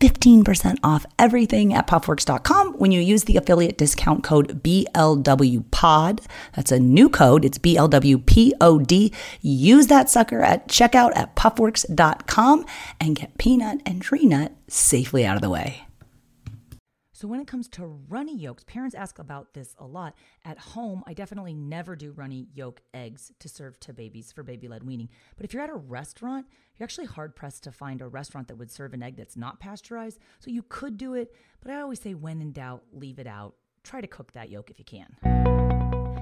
15% off everything at puffworks.com when you use the affiliate discount code BLWPOD. That's a new code. It's BLWPOD. Use that sucker at checkout at puffworks.com and get peanut and tree nut safely out of the way. So, when it comes to runny yolks, parents ask about this a lot. At home, I definitely never do runny yolk eggs to serve to babies for baby led weaning. But if you're at a restaurant, you're actually hard pressed to find a restaurant that would serve an egg that's not pasteurized. So, you could do it, but I always say, when in doubt, leave it out. Try to cook that yolk if you can.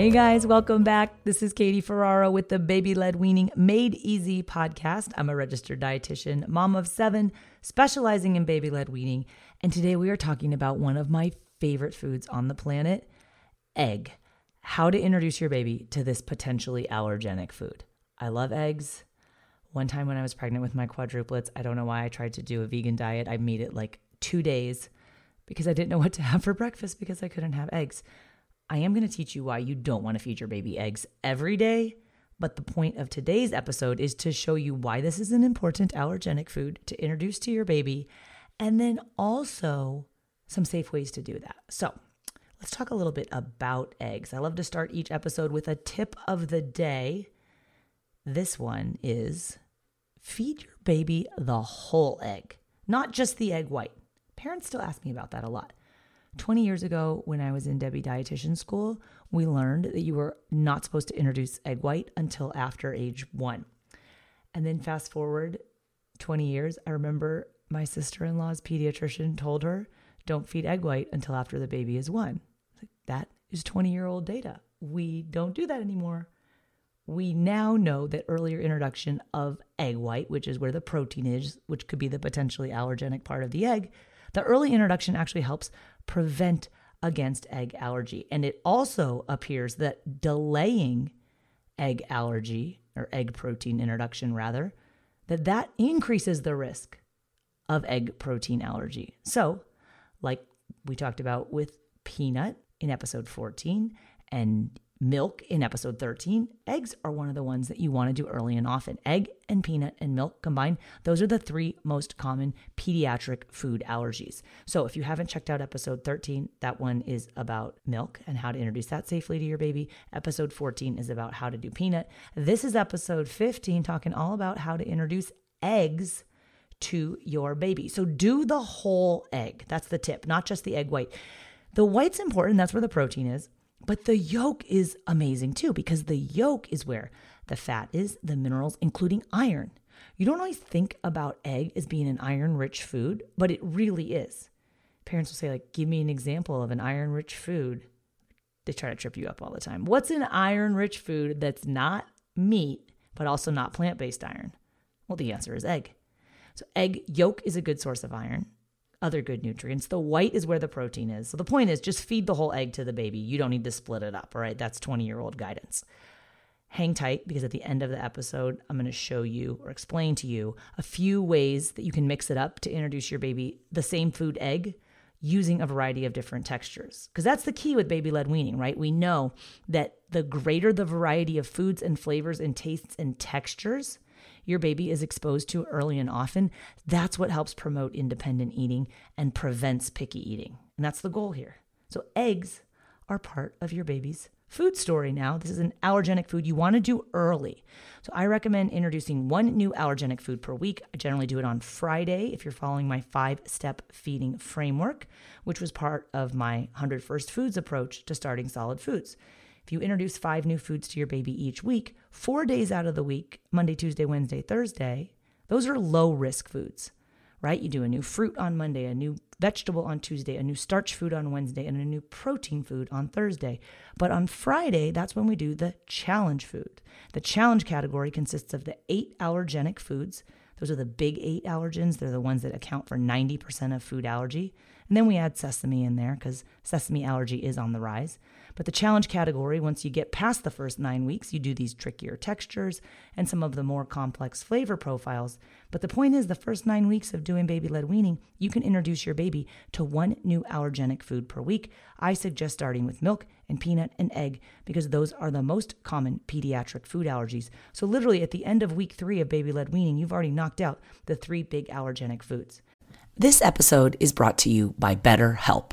Hey guys, welcome back. This is Katie Ferraro with the Baby Led Weaning Made Easy podcast. I'm a registered dietitian, mom of seven, specializing in baby led weaning. And today we are talking about one of my favorite foods on the planet egg. How to introduce your baby to this potentially allergenic food. I love eggs. One time when I was pregnant with my quadruplets, I don't know why I tried to do a vegan diet. I made it like two days because I didn't know what to have for breakfast because I couldn't have eggs. I am going to teach you why you don't want to feed your baby eggs every day. But the point of today's episode is to show you why this is an important allergenic food to introduce to your baby, and then also some safe ways to do that. So, let's talk a little bit about eggs. I love to start each episode with a tip of the day. This one is feed your baby the whole egg, not just the egg white. Parents still ask me about that a lot. 20 years ago, when I was in Debbie Dietitian School, we learned that you were not supposed to introduce egg white until after age one. And then fast forward 20 years, I remember my sister in law's pediatrician told her, don't feed egg white until after the baby is one. That is 20 year old data. We don't do that anymore. We now know that earlier introduction of egg white, which is where the protein is, which could be the potentially allergenic part of the egg, the early introduction actually helps prevent against egg allergy. And it also appears that delaying egg allergy or egg protein introduction rather, that that increases the risk of egg protein allergy. So, like we talked about with peanut in episode 14 and milk in episode 13, eggs are one of the ones that you want to do early and often. Egg and peanut and milk combined, those are the three most common pediatric food allergies. So if you haven't checked out episode 13, that one is about milk and how to introduce that safely to your baby. Episode 14 is about how to do peanut. This is episode 15, talking all about how to introduce eggs to your baby. So do the whole egg. That's the tip, not just the egg white. The white's important, that's where the protein is. But the yolk is amazing too because the yolk is where the fat is, the minerals, including iron. You don't always think about egg as being an iron rich food, but it really is. Parents will say, like, give me an example of an iron rich food. They try to trip you up all the time. What's an iron rich food that's not meat, but also not plant based iron? Well, the answer is egg. So, egg yolk is a good source of iron other good nutrients. The white is where the protein is. So the point is just feed the whole egg to the baby. You don't need to split it up, all right? That's 20 year old guidance. Hang tight because at the end of the episode, I'm going to show you or explain to you a few ways that you can mix it up to introduce your baby the same food egg using a variety of different textures. Because that's the key with baby led weaning, right? We know that the greater the variety of foods and flavors and tastes and textures, your baby is exposed to early and often, that's what helps promote independent eating and prevents picky eating. And that's the goal here. So, eggs are part of your baby's food story now. This is an allergenic food you want to do early. So, I recommend introducing one new allergenic food per week. I generally do it on Friday if you're following my five step feeding framework, which was part of my 100 First Foods approach to starting solid foods. If you introduce five new foods to your baby each week, four days out of the week, Monday, Tuesday, Wednesday, Thursday, those are low risk foods, right? You do a new fruit on Monday, a new vegetable on Tuesday, a new starch food on Wednesday, and a new protein food on Thursday. But on Friday, that's when we do the challenge food. The challenge category consists of the eight allergenic foods. Those are the big eight allergens. They're the ones that account for 90% of food allergy. And then we add sesame in there because sesame allergy is on the rise. But the challenge category, once you get past the first nine weeks, you do these trickier textures and some of the more complex flavor profiles. But the point is, the first nine weeks of doing baby led weaning, you can introduce your baby to one new allergenic food per week. I suggest starting with milk and peanut and egg because those are the most common pediatric food allergies. So, literally, at the end of week three of baby led weaning, you've already knocked out the three big allergenic foods. This episode is brought to you by BetterHelp.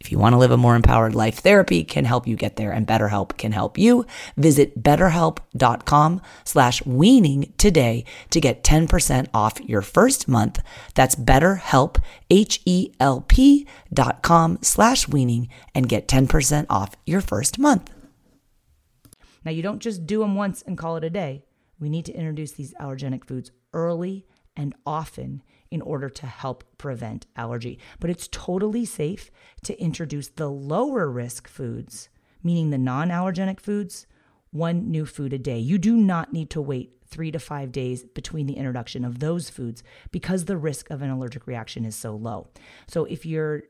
if you want to live a more empowered life, therapy can help you get there and BetterHelp can help you. Visit betterhelp.com slash weaning today to get 10% off your first month. That's betterhelp, H-E-L-P dot com slash weaning and get 10% off your first month. Now, you don't just do them once and call it a day. We need to introduce these allergenic foods early and often in order to help prevent allergy. But it's totally safe to introduce the lower risk foods, meaning the non allergenic foods, one new food a day. You do not need to wait three to five days between the introduction of those foods because the risk of an allergic reaction is so low. So if you're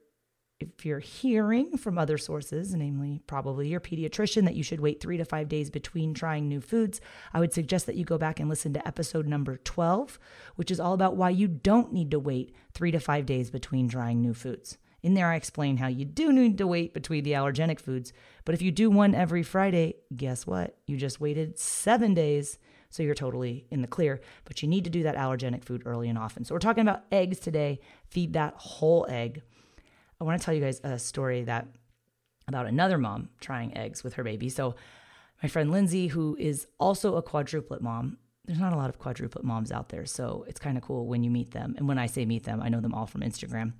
if you're hearing from other sources, namely probably your pediatrician, that you should wait three to five days between trying new foods, I would suggest that you go back and listen to episode number 12, which is all about why you don't need to wait three to five days between trying new foods. In there, I explain how you do need to wait between the allergenic foods, but if you do one every Friday, guess what? You just waited seven days. So you're totally in the clear, but you need to do that allergenic food early and often. So we're talking about eggs today. Feed that whole egg. I want to tell you guys a story that about another mom trying eggs with her baby. So, my friend Lindsay, who is also a quadruplet mom, there's not a lot of quadruplet moms out there. So, it's kind of cool when you meet them. And when I say meet them, I know them all from Instagram.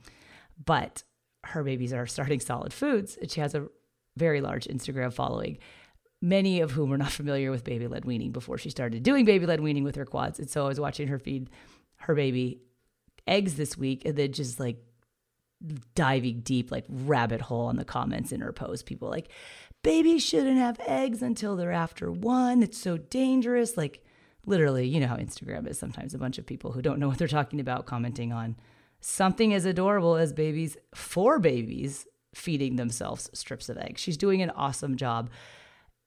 But her babies are starting solid foods, and she has a very large Instagram following, many of whom were not familiar with baby led weaning before she started doing baby led weaning with her quads. And so I was watching her feed her baby eggs this week and then just like diving deep, like rabbit hole on the comments in her post. People like, babies shouldn't have eggs until they're after one. It's so dangerous. Like, literally, you know how Instagram is sometimes a bunch of people who don't know what they're talking about commenting on something as adorable as babies, for babies feeding themselves strips of eggs. She's doing an awesome job.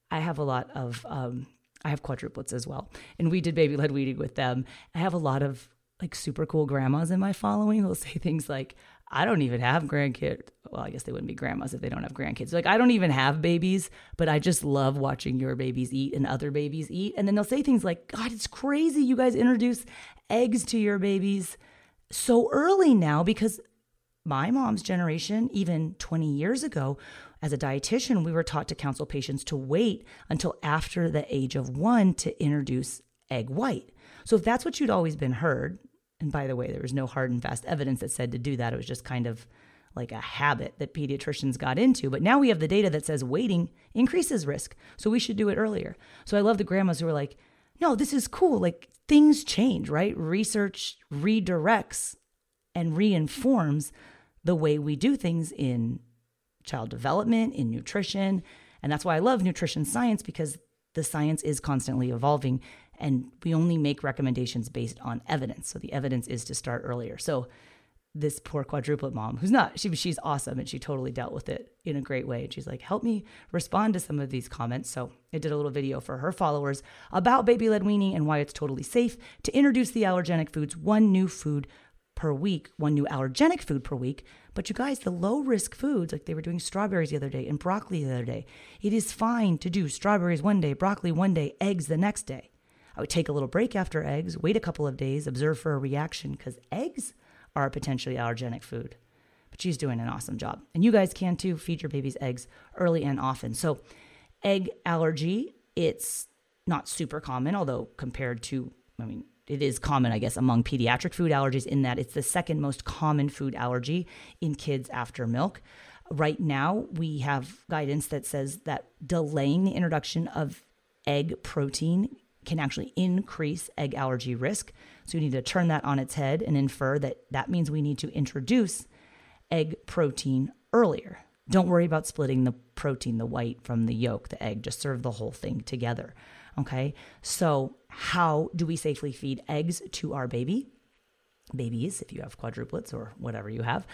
I have a lot of, um, I have quadruplets as well. And we did baby led weaning with them. I have a lot of like super cool grandmas in my following who'll say things like, I don't even have grandkids. Well, I guess they wouldn't be grandmas if they don't have grandkids. Like, I don't even have babies, but I just love watching your babies eat and other babies eat. And then they'll say things like, God, it's crazy you guys introduce eggs to your babies so early now because my mom's generation, even 20 years ago, as a dietitian, we were taught to counsel patients to wait until after the age of one to introduce egg white. So if that's what you'd always been heard, and by the way, there was no hard and fast evidence that said to do that, it was just kind of like a habit that pediatricians got into. But now we have the data that says waiting increases risk. So we should do it earlier. So I love the grandmas who are like, no, this is cool. Like things change, right? Research redirects and reinforms the way we do things in child development, in nutrition. And that's why I love nutrition science because the science is constantly evolving and we only make recommendations based on evidence. So the evidence is to start earlier. So this poor quadruplet mom who's not she she's awesome and she totally dealt with it in a great way and she's like help me respond to some of these comments so i did a little video for her followers about baby led weaning and why it's totally safe to introduce the allergenic foods one new food per week one new allergenic food per week but you guys the low risk foods like they were doing strawberries the other day and broccoli the other day it is fine to do strawberries one day broccoli one day eggs the next day i would take a little break after eggs wait a couple of days observe for a reaction because eggs are a potentially allergenic food. But she's doing an awesome job. And you guys can too feed your babies eggs early and often. So, egg allergy, it's not super common, although compared to, I mean, it is common, I guess, among pediatric food allergies in that it's the second most common food allergy in kids after milk. Right now, we have guidance that says that delaying the introduction of egg protein can actually increase egg allergy risk. So you need to turn that on its head and infer that that means we need to introduce egg protein earlier. Don't worry about splitting the protein, the white from the yolk, the egg. Just serve the whole thing together. Okay. So, how do we safely feed eggs to our baby? Babies, if you have quadruplets or whatever you have,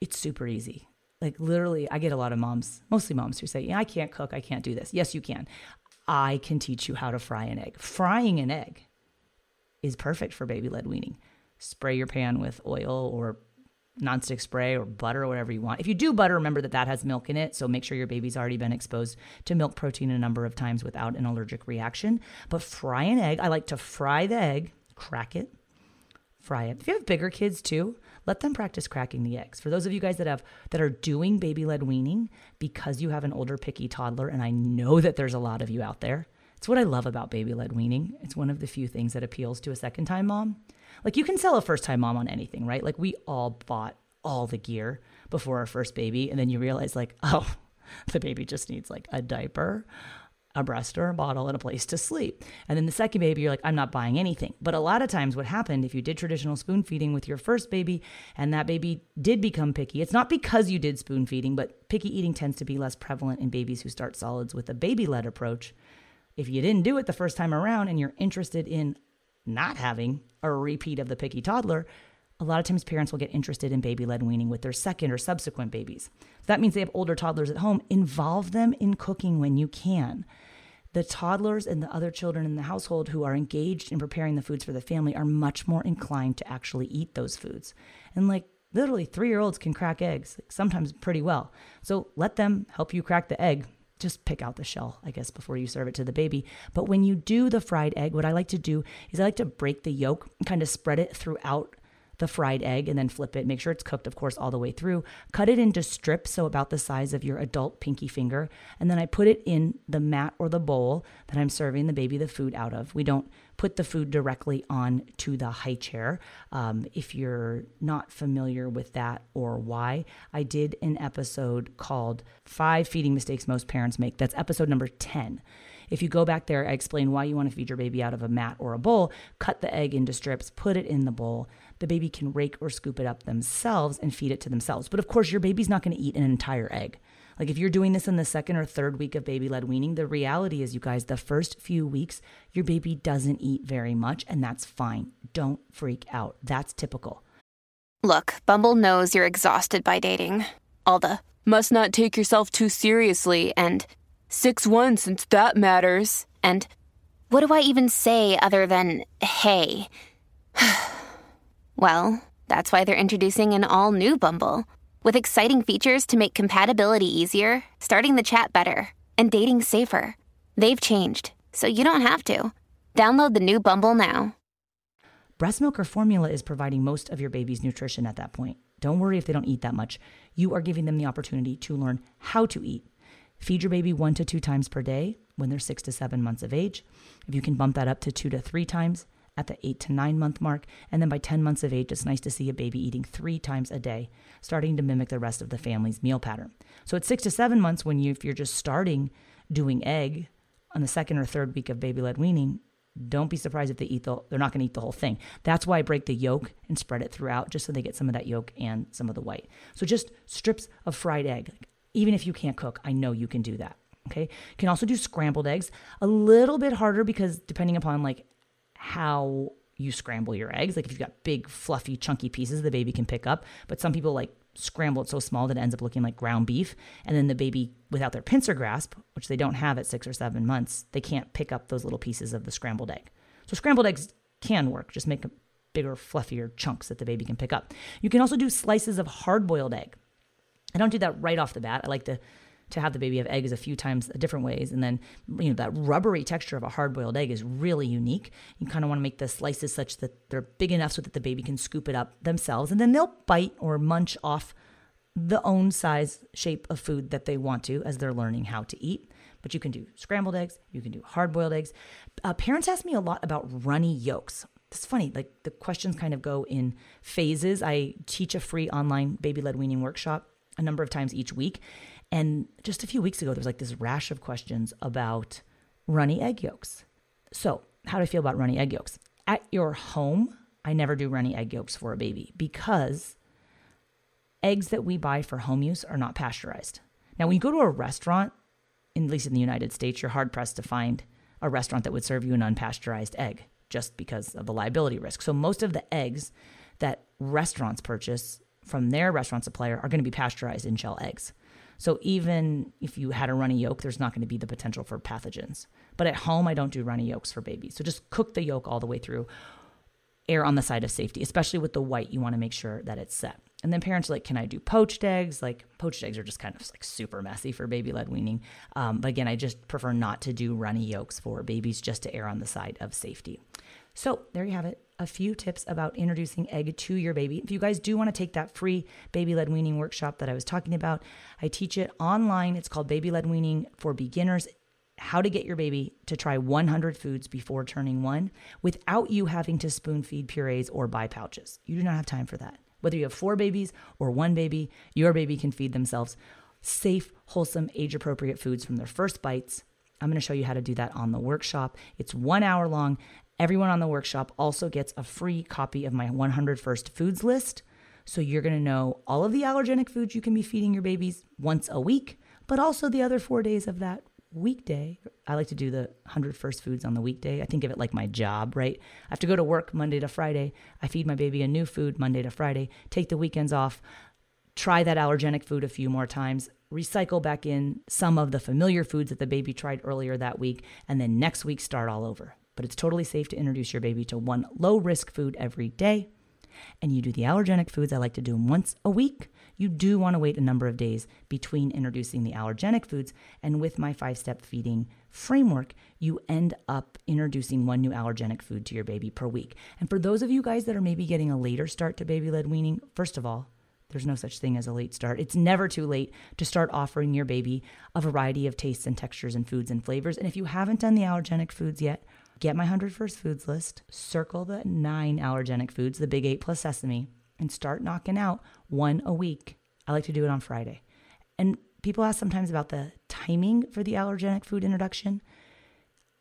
it's super easy. Like, literally, I get a lot of moms, mostly moms, who say, Yeah, I can't cook. I can't do this. Yes, you can. I can teach you how to fry an egg. Frying an egg is perfect for baby led weaning. Spray your pan with oil or nonstick spray or butter or whatever you want. If you do butter, remember that that has milk in it. So make sure your baby's already been exposed to milk protein a number of times without an allergic reaction. But fry an egg. I like to fry the egg, crack it, fry it. If you have bigger kids too, let them practice cracking the eggs. For those of you guys that have that are doing baby led weaning because you have an older picky toddler and I know that there's a lot of you out there. It's what I love about baby led weaning. It's one of the few things that appeals to a second time mom. Like you can sell a first time mom on anything, right? Like we all bought all the gear before our first baby and then you realize like, oh, the baby just needs like a diaper a breast or a bottle and a place to sleep. And then the second baby, you're like, I'm not buying anything. But a lot of times, what happened if you did traditional spoon feeding with your first baby and that baby did become picky, it's not because you did spoon feeding, but picky eating tends to be less prevalent in babies who start solids with a baby led approach. If you didn't do it the first time around and you're interested in not having a repeat of the picky toddler, a lot of times parents will get interested in baby led weaning with their second or subsequent babies. So that means they have older toddlers at home. Involve them in cooking when you can. The toddlers and the other children in the household who are engaged in preparing the foods for the family are much more inclined to actually eat those foods. And like literally, three year olds can crack eggs, like sometimes pretty well. So let them help you crack the egg. Just pick out the shell, I guess, before you serve it to the baby. But when you do the fried egg, what I like to do is I like to break the yolk and kind of spread it throughout the fried egg and then flip it. Make sure it's cooked, of course, all the way through. Cut it into strips, so about the size of your adult pinky finger. And then I put it in the mat or the bowl that I'm serving the baby the food out of. We don't put the food directly on to the high chair. Um, if you're not familiar with that or why, I did an episode called Five Feeding Mistakes Most Parents Make. That's episode number 10. If you go back there, I explain why you want to feed your baby out of a mat or a bowl, cut the egg into strips, put it in the bowl. The baby can rake or scoop it up themselves and feed it to themselves. But of course, your baby's not going to eat an entire egg. Like if you're doing this in the second or third week of baby led weaning, the reality is, you guys, the first few weeks, your baby doesn't eat very much, and that's fine. Don't freak out. That's typical. Look, Bumble knows you're exhausted by dating. All the must not take yourself too seriously and 6 1 since that matters. And what do I even say other than hey? well, that's why they're introducing an all new Bumble with exciting features to make compatibility easier, starting the chat better, and dating safer. They've changed, so you don't have to. Download the new Bumble now. Breast milk or formula is providing most of your baby's nutrition at that point. Don't worry if they don't eat that much. You are giving them the opportunity to learn how to eat. Feed your baby one to two times per day when they're six to seven months of age. If you can bump that up to two to three times, at the eight to nine month mark. And then by 10 months of age, it's nice to see a baby eating three times a day, starting to mimic the rest of the family's meal pattern. So at six to seven months, when you, if you're just starting doing egg on the second or third week of baby led weaning, don't be surprised if they eat the, they're not going to eat the whole thing. That's why I break the yolk and spread it throughout just so they get some of that yolk and some of the white. So just strips of fried egg. Even if you can't cook, I know you can do that. Okay. You can also do scrambled eggs. A little bit harder because depending upon like how you scramble your eggs. Like if you've got big, fluffy, chunky pieces, the baby can pick up. But some people like scramble it so small that it ends up looking like ground beef. And then the baby, without their pincer grasp, which they don't have at six or seven months, they can't pick up those little pieces of the scrambled egg. So scrambled eggs can work. Just make bigger, fluffier chunks that the baby can pick up. You can also do slices of hard boiled egg. I don't do that right off the bat. I like to to have the baby have eggs a few times different ways. And then, you know, that rubbery texture of a hard boiled egg is really unique. You kind of want to make the slices such that they're big enough so that the baby can scoop it up themselves. And then they'll bite or munch off the own size shape of food that they want to as they're learning how to eat. But you can do scrambled eggs, you can do hard boiled eggs. Uh, parents ask me a lot about runny yolks. It's funny, like the questions kind of go in phases. I teach a free online baby led weaning workshop a number of times each week. And just a few weeks ago, there was like this rash of questions about runny egg yolks. So, how do I feel about runny egg yolks? At your home, I never do runny egg yolks for a baby because eggs that we buy for home use are not pasteurized. Now, when you go to a restaurant, at least in the United States, you're hard pressed to find a restaurant that would serve you an unpasteurized egg just because of the liability risk. So, most of the eggs that restaurants purchase from their restaurant supplier are going to be pasteurized in shell eggs. So even if you had a runny yolk, there's not going to be the potential for pathogens. But at home, I don't do runny yolks for babies. So just cook the yolk all the way through. Err on the side of safety, especially with the white. You want to make sure that it's set. And then parents are like, can I do poached eggs? Like poached eggs are just kind of like super messy for baby led weaning. Um, but again, I just prefer not to do runny yolks for babies just to err on the side of safety. So there you have it. A few tips about introducing egg to your baby. If you guys do want to take that free baby led weaning workshop that I was talking about, I teach it online. It's called Baby Led Weaning for Beginners how to get your baby to try 100 foods before turning one without you having to spoon feed purees or buy pouches. You do not have time for that. Whether you have four babies or one baby, your baby can feed themselves safe, wholesome, age appropriate foods from their first bites. I'm going to show you how to do that on the workshop. It's one hour long. Everyone on the workshop also gets a free copy of my 100 First Foods list. So you're going to know all of the allergenic foods you can be feeding your babies once a week, but also the other four days of that weekday. I like to do the 100 first foods on the weekday. I think of it like my job, right? I have to go to work Monday to Friday. I feed my baby a new food Monday to Friday, take the weekends off, try that allergenic food a few more times, recycle back in some of the familiar foods that the baby tried earlier that week, and then next week start all over. But it's totally safe to introduce your baby to one low risk food every day. and you do the allergenic foods, I like to do them once a week. You do want to wait a number of days between introducing the allergenic foods. And with my five step feeding framework, you end up introducing one new allergenic food to your baby per week. And for those of you guys that are maybe getting a later start to baby led weaning, first of all, there's no such thing as a late start. It's never too late to start offering your baby a variety of tastes and textures and foods and flavors. And if you haven't done the allergenic foods yet, get my 100 first foods list, circle the nine allergenic foods, the big eight plus sesame, and start knocking out one a week. I like to do it on Friday. And people ask sometimes about the timing for the allergenic food introduction.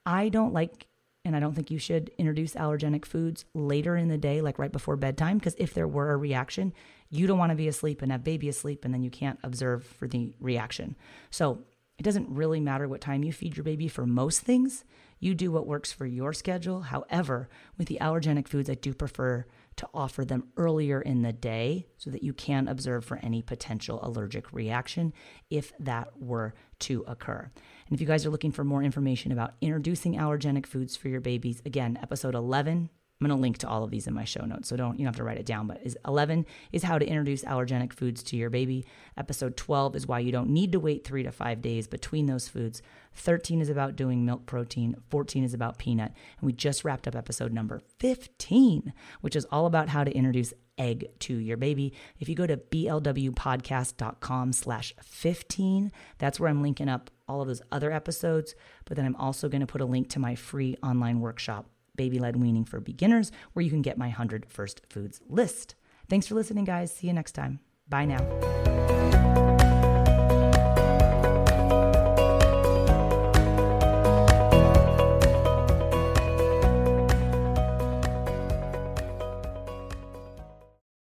I don't like and I don't think you should introduce allergenic foods later in the day, like right before bedtime, because if there were a reaction, you don't want to be asleep and have baby asleep, and then you can't observe for the reaction. So it doesn't really matter what time you feed your baby for most things. You do what works for your schedule. However, with the allergenic foods, I do prefer to offer them earlier in the day so that you can observe for any potential allergic reaction if that were to occur. And if you guys are looking for more information about introducing allergenic foods for your babies, again, episode 11 I'm going to link to all of these in my show notes, so don't you don't have to write it down. But is 11 is how to introduce allergenic foods to your baby. Episode 12 is why you don't need to wait three to five days between those foods. 13 is about doing milk protein. 14 is about peanut, and we just wrapped up episode number 15, which is all about how to introduce egg to your baby. If you go to blwpodcast.com slash 15, that's where I'm linking up all of those other episodes. But then I'm also going to put a link to my free online workshop Baby Led Weaning for Beginners, where you can get my 100 First Foods list. Thanks for listening, guys. See you next time. Bye now.